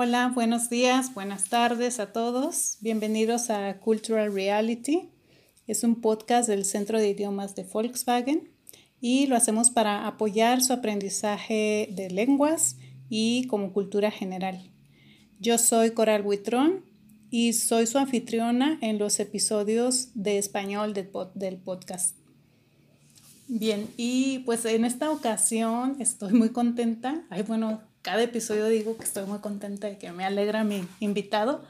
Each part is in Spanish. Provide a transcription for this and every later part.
Hola, buenos días, buenas tardes a todos. Bienvenidos a Cultural Reality. Es un podcast del Centro de Idiomas de Volkswagen y lo hacemos para apoyar su aprendizaje de lenguas y como cultura general. Yo soy Coral Huitrón y soy su anfitriona en los episodios de español del, podcast. Bien, y pues en esta ocasión estoy muy contenta. Ay, bueno, cada episodio digo que estoy muy contenta y que me alegra mi invitado,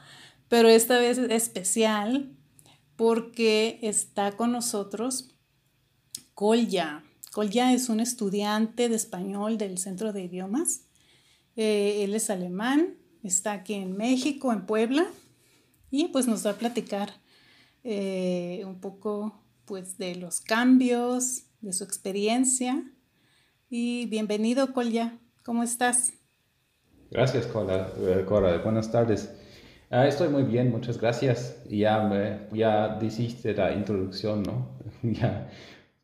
pero esta vez es especial porque está con nosotros Kolya. Kolya es un estudiante de español del Centro de Idiomas. Eh, él es alemán, está aquí en México, en Puebla, y pues nos va a platicar eh, un poco pues de los cambios, de su experiencia. Y bienvenido, Kolya. ¿Cómo estás? Gracias, Cora. Eh, Buenas tardes. Ah, estoy muy bien, muchas gracias. Ya, me, ya dijiste la introducción, ¿no? ya.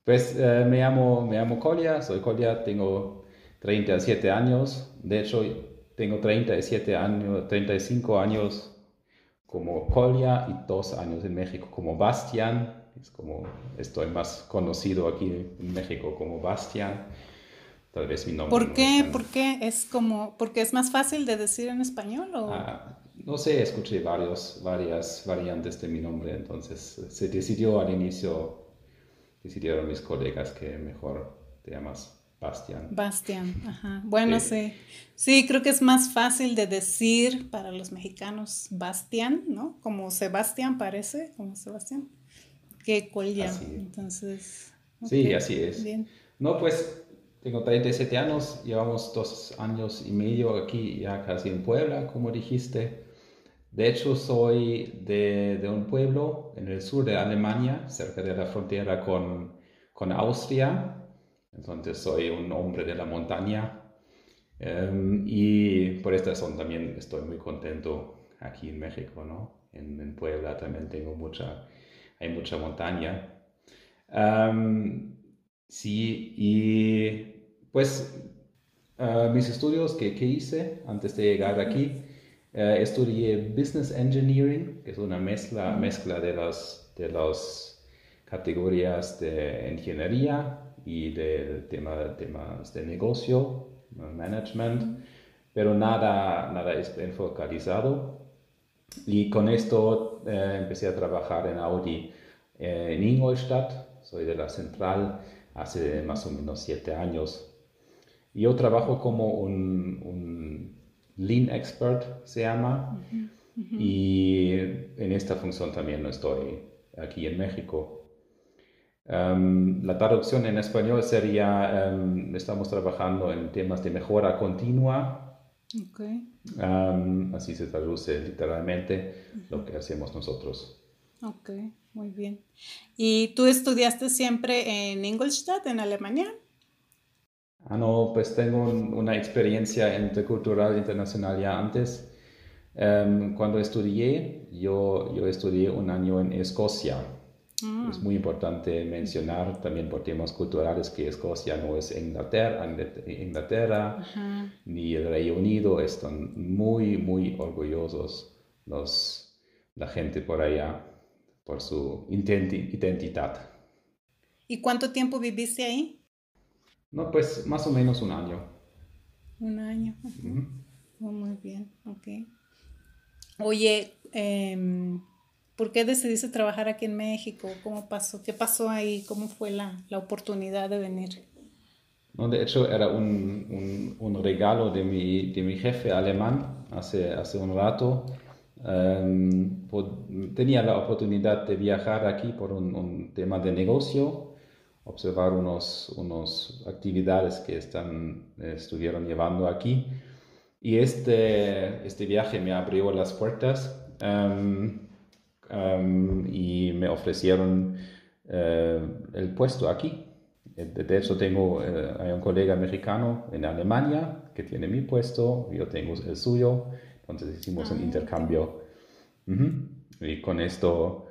Pues eh, me llamo, me llamo Colia, soy Colia, tengo 37 años. De hecho, tengo 37 años, 35 años como Colia y dos años en México como Bastian. Es como estoy más conocido aquí en México como Bastian. Tal vez mi nombre. ¿Por qué? ¿Por qué? Es como, porque es más fácil de decir en español o... Ah, no sé, escuché varios, varias variantes de mi nombre, entonces se decidió al inicio, decidieron mis colegas que mejor te llamas Bastian. Bastian, ajá. Bueno, sí. sí. creo que es más fácil de decir para los mexicanos Bastian, ¿no? Como Sebastián parece, como Sebastián, que Colya. Entonces. Sí, así es. Bien. No, pues tengo 37 años, llevamos dos años y medio aquí, ya casi en Puebla, como dijiste. De hecho, soy de, de un pueblo en el sur de Alemania, cerca de la frontera con, con Austria entonces soy un hombre de la montaña em, y por esta razón también estoy muy contento aquí en México, ¿no? En, Puebla también tengo mucha, hay mucha montaña. Em, sí, y pues eh, mis estudios que, que, hice antes de llegar aquí, uh, estudié Business Engineering, que es una mezcla, mezcla de, las, de las categorías de ingeniería y de tema, temas de negocio, management, pero nada, nada enfocalizado. Y con esto eh, empecé a trabajar en Audi eh, en Ingolstadt, soy de la central hace más o menos siete años. Yo trabajo como un, un Lean Expert, se llama, y en esta función también estoy aquí en México. Em, la traducción en español sería, um, estamos trabajando en temas de mejora continua. Okay. Um, así se traduce literalmente lo que hacemos nosotros. Ok, muy bien. ¿Y tú estudiaste siempre en Ingolstadt, en Alemania? Ah, no, pues tengo una experiencia intercultural internacional ya antes. cuando estudié, yo, yo estudié un año en Escocia. Mm. Es muy importante mencionar también por temas culturales que Escocia no es Inglaterra, Inglaterra ni el Reino Unido. Están muy, muy orgullosos los, la gente por allá por su identidad. ¿Y cuánto tiempo viviste ahí? No, pues más o menos un año. Un año. Oh, muy bien, ok. Oye, eh, ¿Por qué decidiste trabajar aquí en México? ¿Cómo pasó? ¿Qué pasó ahí? ¿Cómo fue la, la oportunidad de venir? No, de hecho, era un, un, un, regalo de mi, de mi jefe alemán hace, hace un rato. Um, tenía la oportunidad de viajar aquí por un, un tema de negocio, observar unas unos actividades que están, estuvieron llevando aquí. Y este, este viaje me abrió las puertas. Um, y me ofrecieron eh, el puesto aquí. De hecho, tengo eh, hay un colega mexicano en Alemania que tiene mi puesto, yo tengo el suyo, entonces hicimos un ah, intercambio. Y con esto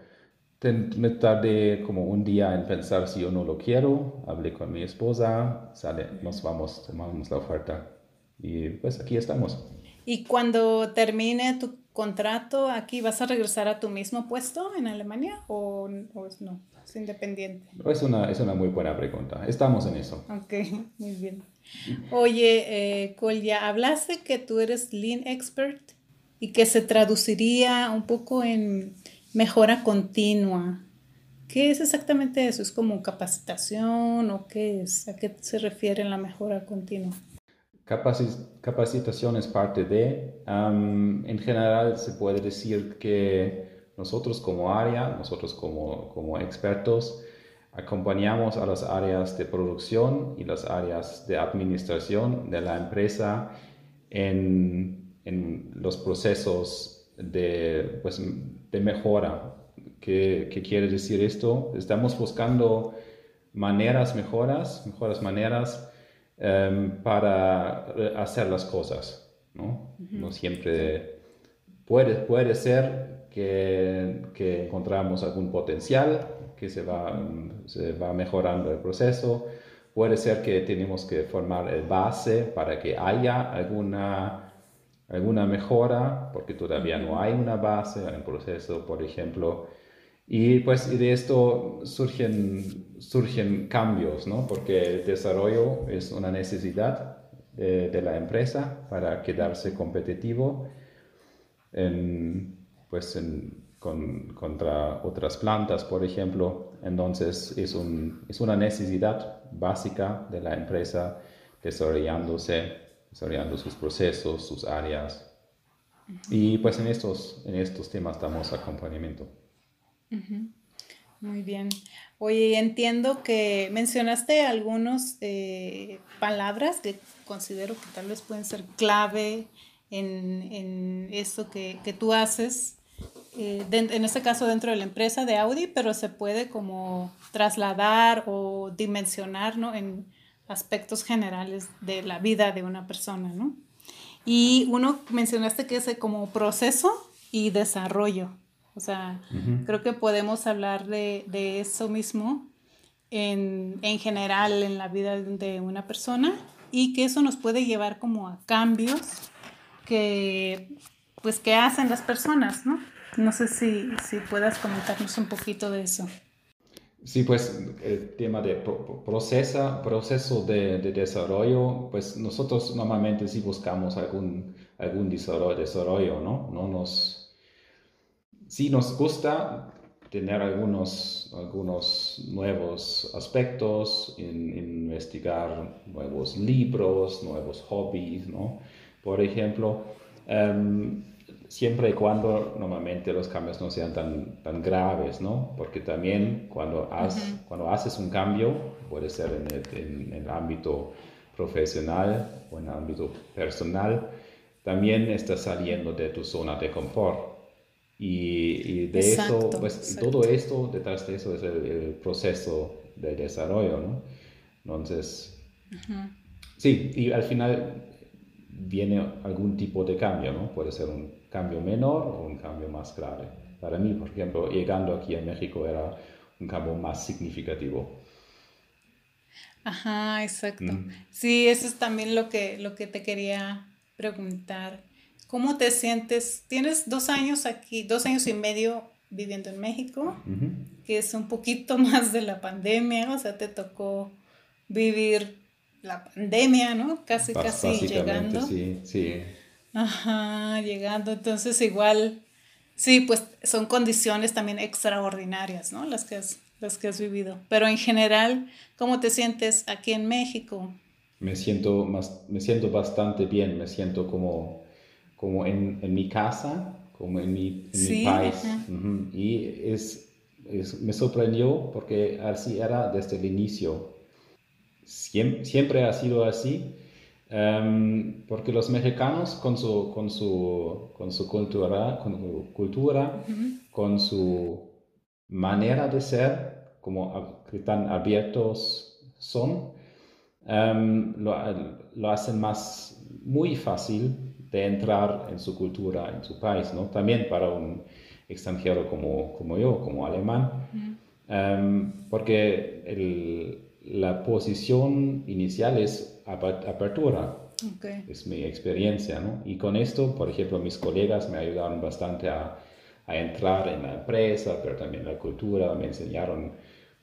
me tardé como un día en pensar si yo no lo quiero, hablé con mi esposa, sale, nos vamos, tomamos la oferta y pues aquí estamos. Y cuando termine tu contrato aquí, ¿vas a regresar a tu mismo puesto en Alemania o, o no? Es independiente. Es una, es una muy buena pregunta. Estamos en eso. Ok, muy bien. Oye, eh, Colya, hablaste que tú eres Lean Expert y que se traduciría un poco en mejora continua. ¿Qué es exactamente eso? ¿Es como capacitación o qué es? ¿A qué se refiere la mejora continua? capacitación es parte de, en general se puede decir que nosotros como área, nosotros como, como expertos, acompañamos a las áreas de producción y las áreas de administración de la empresa en, en los procesos de, pues, de mejora. ¿Qué, ¿Qué, quiere decir esto? Estamos buscando maneras, mejoras, mejores maneras Em, para hacer las cosas, ¿no? No siempre puede, puede ser que, que, encontramos algún potencial, que se va, se va mejorando el proceso, puede ser que tenemos que formar el base para que haya alguna, alguna mejora, porque todavía no hay una base en el proceso, por ejemplo. Y pues de esto surgen, surgen cambios, ¿no? Porque el desarrollo es una necesidad de, la empresa para quedarse competitivo en, pues con, contra otras plantas, por ejemplo. Entonces es, un, es una necesidad básica de la empresa desarrollándose, desarrollando sus procesos, sus áreas. Y pues en estos, en estos temas damos acompañamiento. Muy bien. Oye, entiendo que mencionaste algunas eh, palabras que considero que tal vez pueden ser clave en, en esto que, que, tú haces, eh, en este caso dentro de la empresa de Audi, pero se puede como trasladar o dimensionar ¿no? en aspectos generales de la vida de una persona. ¿no? Y uno mencionaste que es como proceso y desarrollo. O sea, creo que podemos hablar de, de eso mismo en, en, general en la vida de una persona y que eso nos puede llevar como a cambios que, pues, que hacen las personas, ¿no? No sé si, si puedas comentarnos un poquito de eso. Sí, pues el tema de procesa, proceso de, de, desarrollo, pues nosotros normalmente sí buscamos algún, algún desarrollo, ¿no? No nos sí nos gusta tener algunos, algunos nuevos aspectos, investigar nuevos libros, nuevos hobbies, ¿no? Por ejemplo, em, siempre y cuando normalmente los cambios no sean tan, tan graves, ¿no? Porque también cuando, cuando haces un cambio, puede ser en el, en el ámbito profesional o en el ámbito personal, también estás saliendo de tu zona de confort. Y, de eso, pues todo esto, detrás de eso es el, proceso de desarrollo, ¿no? Entonces, sí, y al final viene algún tipo de cambio, ¿no? Puede ser un cambio menor o un cambio más grave. Para mí, por ejemplo, llegando aquí a México era un cambio más significativo. Ajá, exacto. Mm. Sí, eso es también lo que, lo que te quería preguntar. ¿Cómo te sientes? Tienes dos años aquí, dos años y medio viviendo en México, que es un poquito más de la pandemia, o sea, te tocó vivir la pandemia, ¿no? Casi, casi llegando. Sí, sí. Ajá, llegando. Entonces, igual, sí, pues son condiciones también extraordinarias, ¿no? Las que has, las que has vivido. Pero en general, ¿cómo te sientes aquí en México? Me siento, más, me siento bastante bien, me siento como como en, en mi casa, como en mi, mi país. Y es, es, me sorprendió porque así era desde el inicio. Siempre, siempre ha sido así. Um, porque los mexicanos con su, con su, con su cultura, con su, cultura con su manera de ser, como tan abiertos son, um, lo, lo, hacen más muy fácil de entrar en su cultura, en su país, ¿no? También para un extranjero como, como yo, como alemán, em, porque el, la posición inicial es apertura. Es mi experiencia, ¿no? Y con esto, por ejemplo, mis colegas me ayudaron bastante a, a entrar en la empresa, pero también la cultura, me enseñaron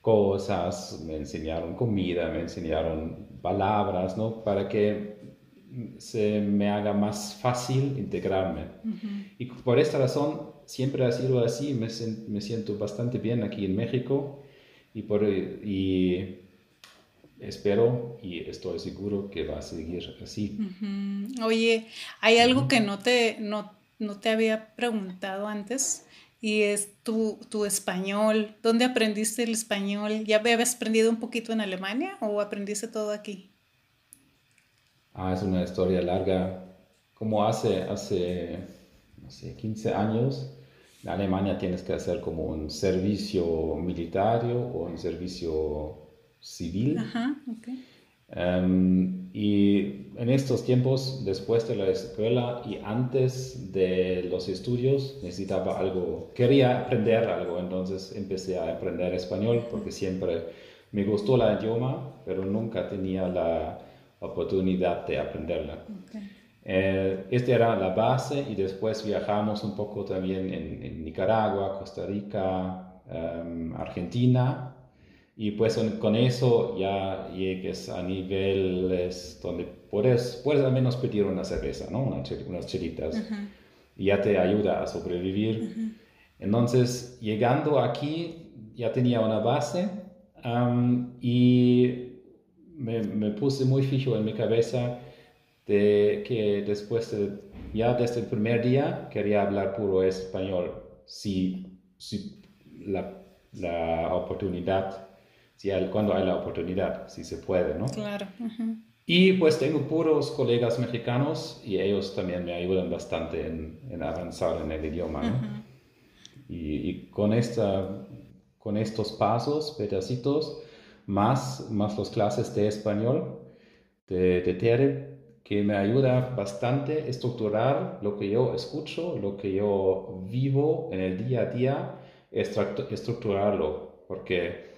cosas, me enseñaron comida, me enseñaron palabras, ¿no? Para que se me haga más fácil integrarme. Y por esta razón siempre ha sido así, me, me, siento bastante bien aquí en México y, por, y espero y estoy seguro que va a seguir así. Oye, hay algo que no te, no, no te había preguntado antes y es tu, tu, español. ¿Dónde aprendiste el español? ¿Ya habías aprendido un poquito en Alemania o aprendiste todo aquí? Ah, es una historia larga. Como hace, hace, no sé, 15 años, en Alemania tienes que hacer como un servicio militar o un servicio civil. Ajá, okay. Em, y en estos tiempos, después de la escuela y antes de los estudios, necesitaba algo, quería aprender algo, entonces empecé a aprender español porque siempre me gustó el idioma, pero nunca tenía la oportunidad de aprenderla. Eh, esta era la base y después viajamos un poco también en, Nicaragua, Costa Rica, em, Argentina y pues con eso ya llegues a niveles donde puedes, puedes al menos pedir una cerveza, ¿no? unas chelitas y ya te ayuda a sobrevivir. Entonces, llegando aquí ya tenía una base um, y me, me, puse muy fijo en mi cabeza de que después de, ya desde el primer día quería hablar puro español si, si la, la oportunidad si cuando hay la oportunidad, si se puede, ¿no? Claro. Y pues tengo puros colegas mexicanos y ellos también me ayudan bastante en, en avanzar en el idioma, ¿no? y, con, esta, con estos pasos, pedacitos, más, más las clases de español de, de Tere, que me ayuda bastante a estructurar lo que yo escucho, lo que yo vivo en el día a día, estructurarlo, porque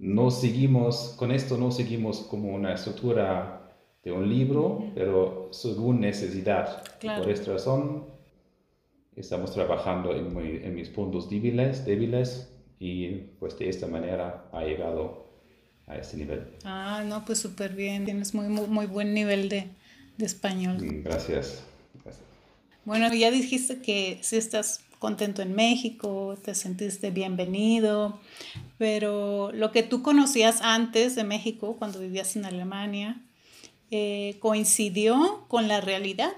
no seguimos, con esto no seguimos como una estructura de un libro, pero según necesidad. Por esta razón estamos trabajando en, mis puntos débiles, débiles y pues de esta manera ha llegado a este nivel. Ah, no, pues súper bien, tienes muy, muy, muy, buen nivel de, de español. Mm, gracias. Gracias. Bueno, ya dijiste que si estás contento en México, te sentiste bienvenido, pero lo que tú conocías antes de México, cuando vivías en Alemania, eh, coincidió con la realidad.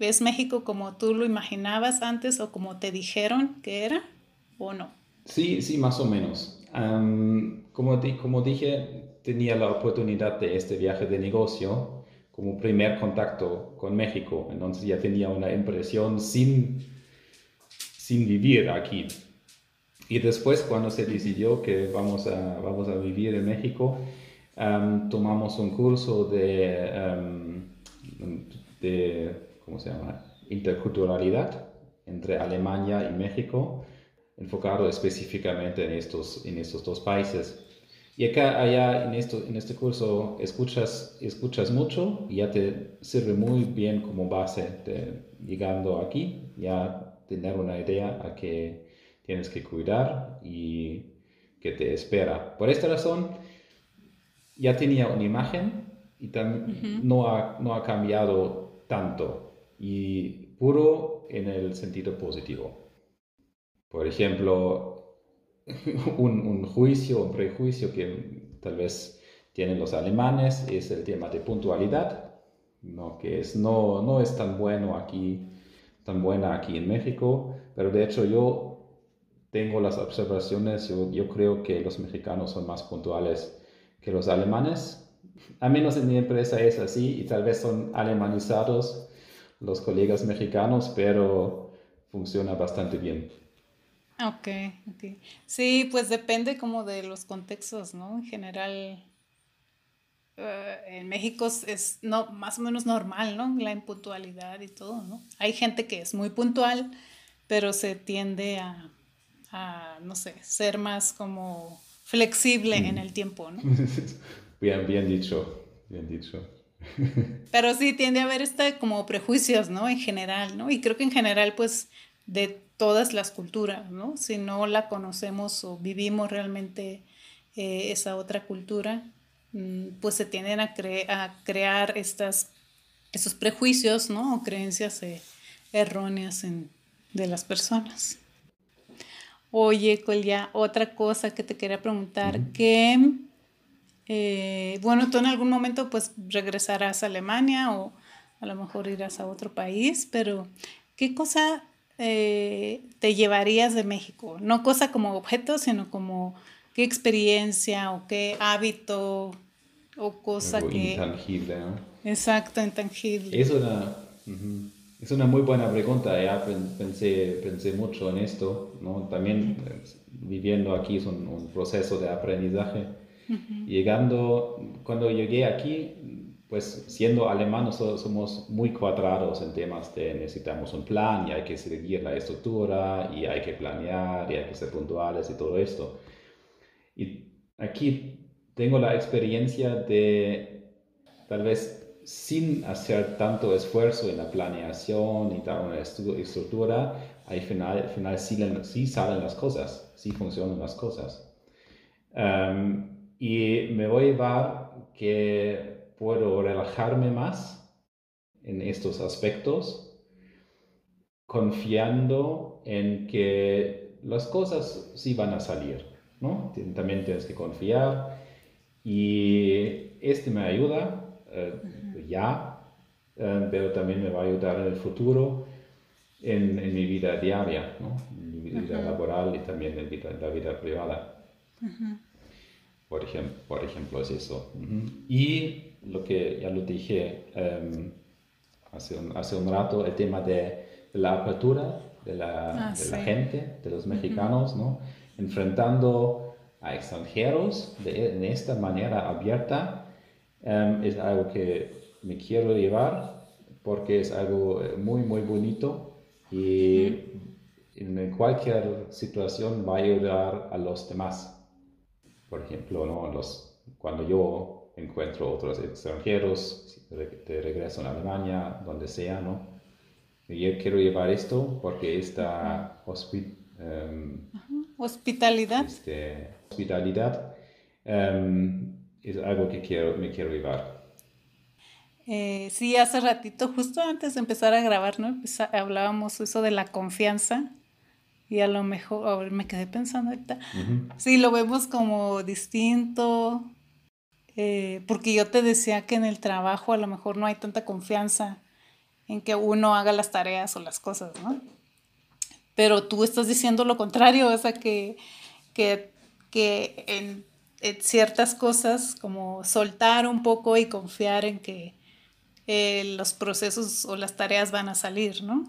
¿Ves México como tú lo imaginabas antes o como te dijeron que era o no? Sí, sí, más o menos. como, como dije, tenía la oportunidad de este viaje de negocio como primer contacto con México, entonces ya tenía una impresión sin sin vivir aquí. Y después, cuando se decidió que vamos a, vamos a vivir en México, tomamos un curso de, de, ¿cómo se llama? Interculturalidad entre Alemania y México, enfocado específicamente en estos, en estos dos países. Y acá, allá, en, esto, en este curso, escuchas, escuchas mucho y ya te sirve muy bien como base de, llegando aquí, ya tener una idea a que tienes que cuidar y que te espera. Por esta razón, ya tenía una imagen y no, ha, no ha cambiado tanto y puro en el sentido positivo. Por ejemplo, un, un juicio, un prejuicio que tal vez tienen los alemanes es el tema de puntualidad, ¿no? que es, no, no es tan bueno aquí tan buena aquí en México, pero de hecho yo tengo las observaciones, yo, yo creo que los mexicanos son más puntuales que los alemanes, a menos en mi empresa es así y tal vez son alemanizados los colegas mexicanos, pero funciona bastante bien. Ok, ok. Sí, pues depende como de los contextos, ¿no? En general, eh, en México es no, más o menos normal, ¿no? La impuntualidad y todo, ¿no? Hay gente que es muy puntual, pero se tiende a, a no sé, ser más como flexible en el tiempo, ¿no? bien, bien dicho, bien dicho. Pero sí tiende a haber este como prejuicios, ¿no? En general, ¿no? Y creo que en general, pues, de todas las culturas, ¿no? Si no la conocemos o vivimos realmente eh, esa otra cultura, mm, pues se tienden a, a crear estas, esos prejuicios, ¿no? O creencias eh, erróneas en, de las personas. Oye, ya otra cosa que te quería preguntar, que, eh, bueno, tú en algún momento pues regresarás a Alemania o a lo mejor irás a otro país, pero ¿qué cosa eh, te llevarías de México? No cosa como objeto, sino como qué experiencia o qué hábito o cosa Algo que... Intangible, ¿no? Exacto, intangible. Es una, es una muy buena pregunta, ya pensé, pensé mucho en esto, ¿no? También eh, viviendo aquí es un, proceso de aprendizaje. Llegando, cuando llegué aquí, pues siendo alemanos somos muy cuadrados en temas de necesitamos un plan y hay que seguir la estructura y hay que planear y hay que ser puntuales y todo esto. Y aquí tengo la experiencia de tal vez sin hacer tanto esfuerzo en la planeación y dar una estructura, al final, final sí, salen las cosas, sí funcionan las cosas. y me voy a llevar que puedo relajarme más en estos aspectos, confiando en que las cosas sí van a salir, ¿no? También tienes que confiar y este me ayuda. Eh, ya, eh, pero también me va a ayudar en el futuro en, en mi vida diaria, ¿no? en mi vida laboral y también en, vida, la vida privada. por, ejemplo, por ejemplo, es eso. Y lo que ya lo dije um, hace, un, hace un rato, el tema de, la apertura de la, ah, de la gente, de los mexicanos, ¿no? enfrentando a extranjeros de, de esta manera abierta, um, es algo que me quiero llevar porque es algo eh, muy, muy bonito y en cualquier situación va a ayudar a los demás. Por ejemplo, ¿no? los, cuando yo encuentro otros extranjeros de regreso a Alemania, donde sea, ¿no? yo quiero llevar esto porque esta em, hospitalidad, este, hospitalidad em, es algo que quiero, me quiero llevar. Eh, sí, hace ratito, justo antes de empezar a grabar, ¿no? hablábamos eso de la confianza y a lo mejor, me quedé pensando ahorita, sí, lo vemos como distinto, eh, porque yo te decía que en el trabajo a lo mejor no hay tanta confianza en que uno haga las tareas o las cosas, ¿no? Pero tú estás diciendo lo contrario, o sea, que, que, que en ciertas cosas como soltar un poco y confiar en que eh, los procesos o las tareas van a salir, ¿no?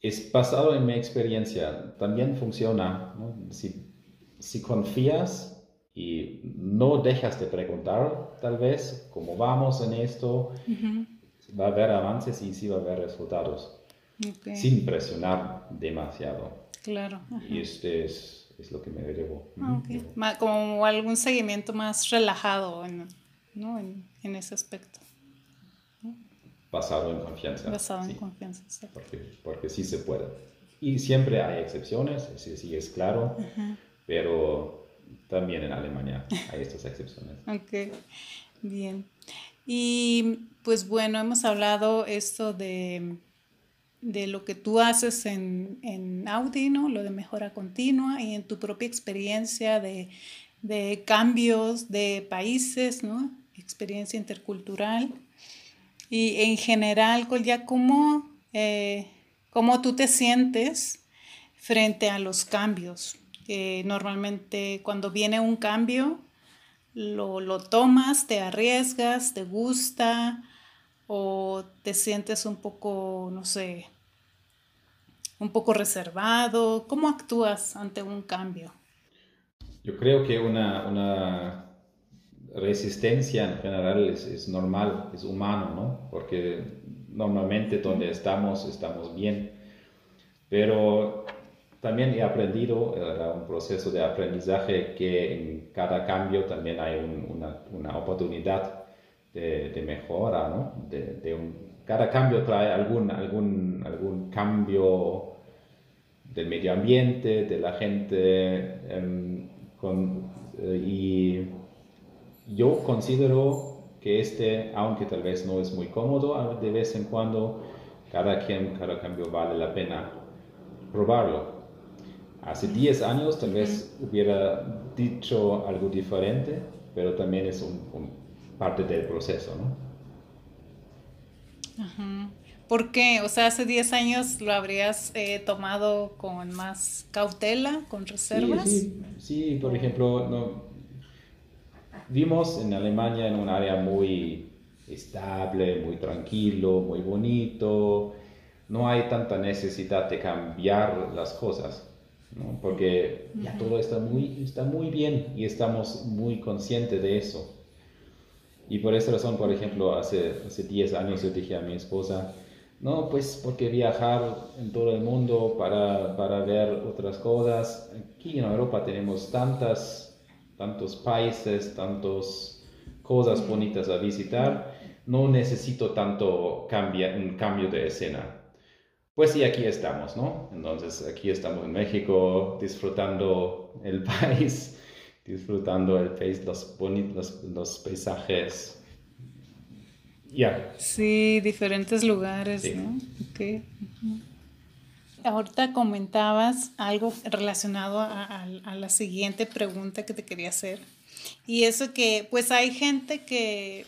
Es basado en mi experiencia, también funciona, ¿no? si, si confías y no dejas de preguntar, tal vez, cómo vamos en esto, va a haber avances y sí va a haber resultados, sin presionar demasiado. Claro. Y este es, es, lo que me llevo. Ah, okay. Como algún seguimiento más relajado en, ¿no? en, en ese aspecto. Basado en confianza. Basado en confianza, Porque, porque sí se puede. Y siempre hay excepciones, sí, sí es claro, pero también en Alemania hay estas excepciones. ok, bien. Y pues bueno, hemos hablado esto de, de lo que tú haces en, en, Audi, ¿no? Lo de mejora continua y en tu propia experiencia de, de cambios de países, ¿no? Experiencia intercultural. Y en general, ya ¿cómo, eh, ¿cómo tú te sientes frente a los cambios? normalmente cuando viene un cambio, lo, lo, tomas, te arriesgas, te gusta o te sientes un poco, no sé, un poco reservado. ¿Cómo actúas ante un cambio? Yo creo que una, una resistencia en general es, normal, es humano, ¿no? Porque normalmente donde estamos, estamos bien. Pero también he aprendido, era un proceso de aprendizaje, que en cada cambio también hay una, una, oportunidad de, mejora, ¿no? De, cada cambio trae algún, algún, algún cambio del medio ambiente, de la gente, em, eh, y yo considero que este, aunque tal vez no es muy cómodo, de vez en cuando, cada, quien, cada cambio vale la pena probarlo. Hace 10 años tal vez hubiera dicho algo diferente, pero también es un, parte del proceso, ¿no? Ajá. ¿Por qué? O sea, hace 10 años lo habrías eh, tomado con más cautela, con reservas. Sí, sí, por ejemplo, no, vimos en Alemania en un área muy estable, muy tranquilo, muy bonito. No hay tanta necesidad de cambiar las cosas, ¿no? porque ya todo está muy, está muy bien y estamos muy conscientes de eso. Y por esa razón, por ejemplo, hace, hace 10 años yo dije a mi esposa, no, pues porque viajar en todo el mundo para, para ver otras cosas. Aquí en Europa tenemos tantas, tantos países, tantas cosas bonitas a visitar. No necesito tanto un cambio de escena. Pues sí, aquí estamos, ¿no? Entonces aquí estamos en México disfrutando el país, disfrutando el país, los, bonitos, los paisajes ya. Sí, diferentes lugares, ¿no? Okay. Ahorita comentabas algo relacionado a, la siguiente pregunta que te quería hacer. Y eso que, pues hay gente que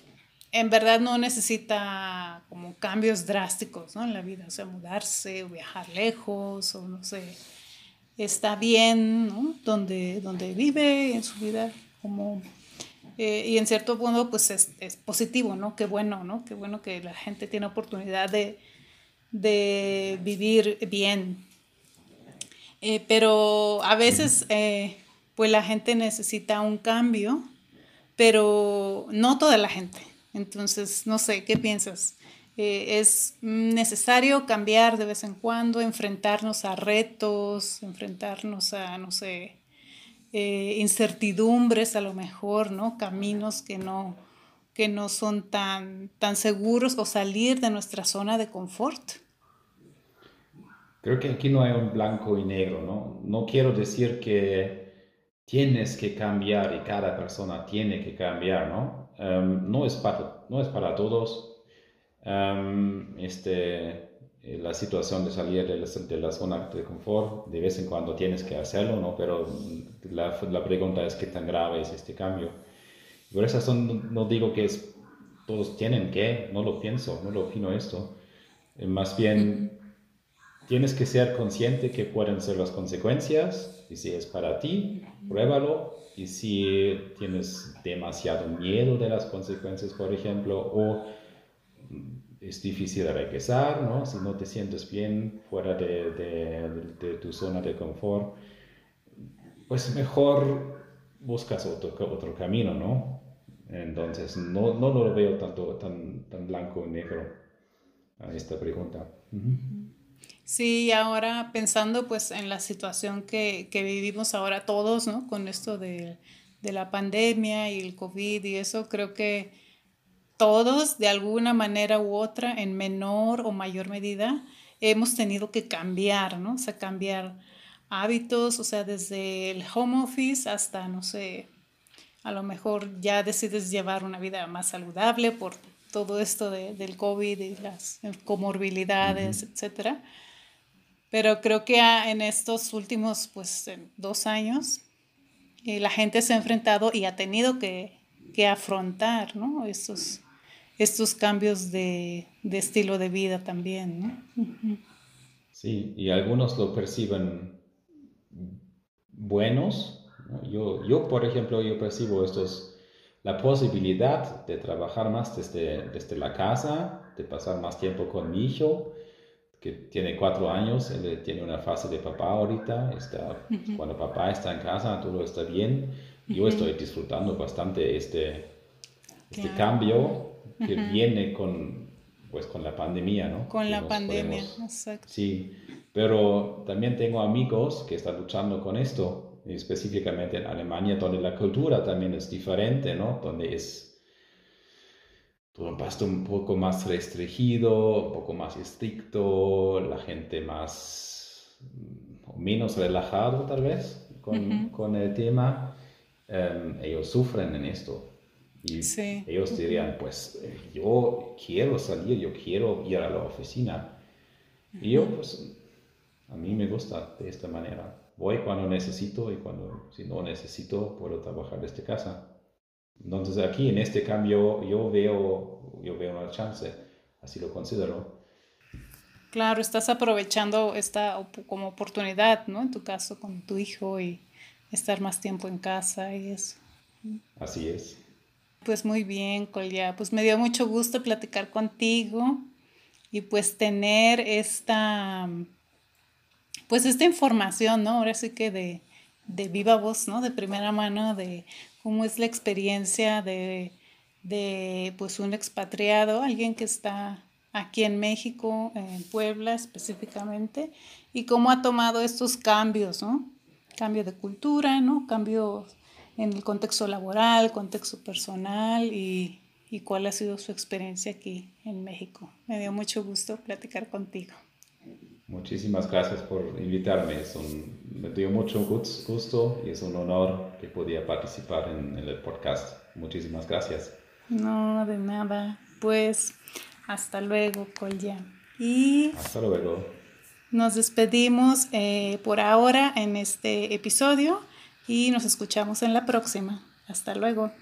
en verdad no necesita como cambios drásticos, ¿no? En la vida, o sea, mudarse o viajar lejos o no sé, está bien, ¿no? Donde, donde vive en su vida como eh, y en cierto modo, pues es, es, positivo, ¿no? Qué bueno, ¿no? Qué bueno que la gente tiene oportunidad de, de vivir bien. Eh, pero a veces, eh, pues la gente necesita un cambio, pero no toda la gente. Entonces, no sé, ¿qué piensas? Es necesario cambiar de vez en cuando, enfrentarnos a retos, enfrentarnos a, no sé, eh, incertidumbres a lo mejor, ¿no? Caminos que no, que no son tan, tan seguros o salir de nuestra zona de confort. Creo que aquí no hay un blanco y negro, ¿no? No quiero decir que tienes que cambiar y cada persona tiene que cambiar, ¿no? Em, no, es para, no es para todos. Em, este, eh, la situación de salir de la, de la, zona de confort, de vez en cuando tienes que hacerlo, ¿no? Pero la, la pregunta es qué tan grave es este cambio. Por esa razón no digo que es, todos tienen que, no lo pienso, no lo opino esto. Eh, más bien, tienes que ser consciente que pueden ser las consecuencias y si es para ti, pruébalo. Y si tienes demasiado miedo de las consecuencias, por ejemplo, o es difícil regresar, ¿no? Si no te sientes bien fuera de, de, tu zona de confort, pues mejor buscas otro, otro camino, ¿no? Entonces, no, no lo veo tanto, tan, tan blanco y negro a esta pregunta. Sí, ahora pensando pues en la situación que, que vivimos ahora todos, ¿no? Con esto de, de la pandemia y el COVID y eso, creo que todos, de alguna manera u otra, en menor o mayor medida, hemos tenido que cambiar, ¿no? O sea, cambiar hábitos, o sea, desde el home office hasta, no sé, a lo mejor ya decides llevar una vida más saludable por todo esto de, del COVID y las comorbilidades, etcétera. Pero creo que en estos últimos, pues, dos años, eh, la gente se ha enfrentado y ha tenido que, que afrontar, ¿no? Estos, estos cambios de, de estilo de vida también, ¿no? Sí, y algunos lo perciben buenos. Yo, yo, por ejemplo, yo percibo estos, la posibilidad de trabajar más desde, desde la casa, de pasar más tiempo con mi hijo, que tiene cuatro años, él tiene una fase de papá ahorita, está, cuando papá está en casa, todo está bien. Yo estoy disfrutando bastante este, este cambio que viene con, pues, con la pandemia, ¿no? Con la pandemia, exacto. Sí, pero también tengo amigos que están luchando con esto, específicamente en Alemania, donde la cultura también es diferente, ¿no? Donde es todo un pasto un poco más restringido, un poco más estricto, la gente más menos relajado tal vez con, con el tema, em, ellos sufren en esto. Y ellos dirían, pues yo quiero salir, yo quiero ir a la oficina. Y yo, pues, a mí me gusta de esta manera. Voy cuando necesito y cuando, si no necesito, puedo trabajar desde casa. Entonces aquí en este cambio yo veo, yo veo una chance, así lo considero. Claro, estás aprovechando esta como oportunidad, ¿no? En tu caso con tu hijo y estar más tiempo en casa y eso. Así es. Pues muy bien, Colia. Pues me dio mucho gusto platicar contigo y pues tener esta, pues esta información, ¿no? Ahora sí que de, de viva voz, ¿no? De primera mano de cómo es la experiencia de, de pues un expatriado, alguien que está aquí en México, en Puebla específicamente, y cómo ha tomado estos cambios, ¿no? Cambio de cultura, ¿no? Cambios en el contexto laboral, contexto personal y, y cuál ha sido su experiencia aquí en México. Me dio mucho gusto platicar contigo. Muchísimas gracias por invitarme. me dio mucho gusto y es un honor que podía participar en, el podcast. Muchísimas gracias. No, de nada. Pues hasta luego, Colya. Y hasta luego. Nos despedimos eh, por ahora en este episodio y nos escuchamos en la próxima. Hasta luego.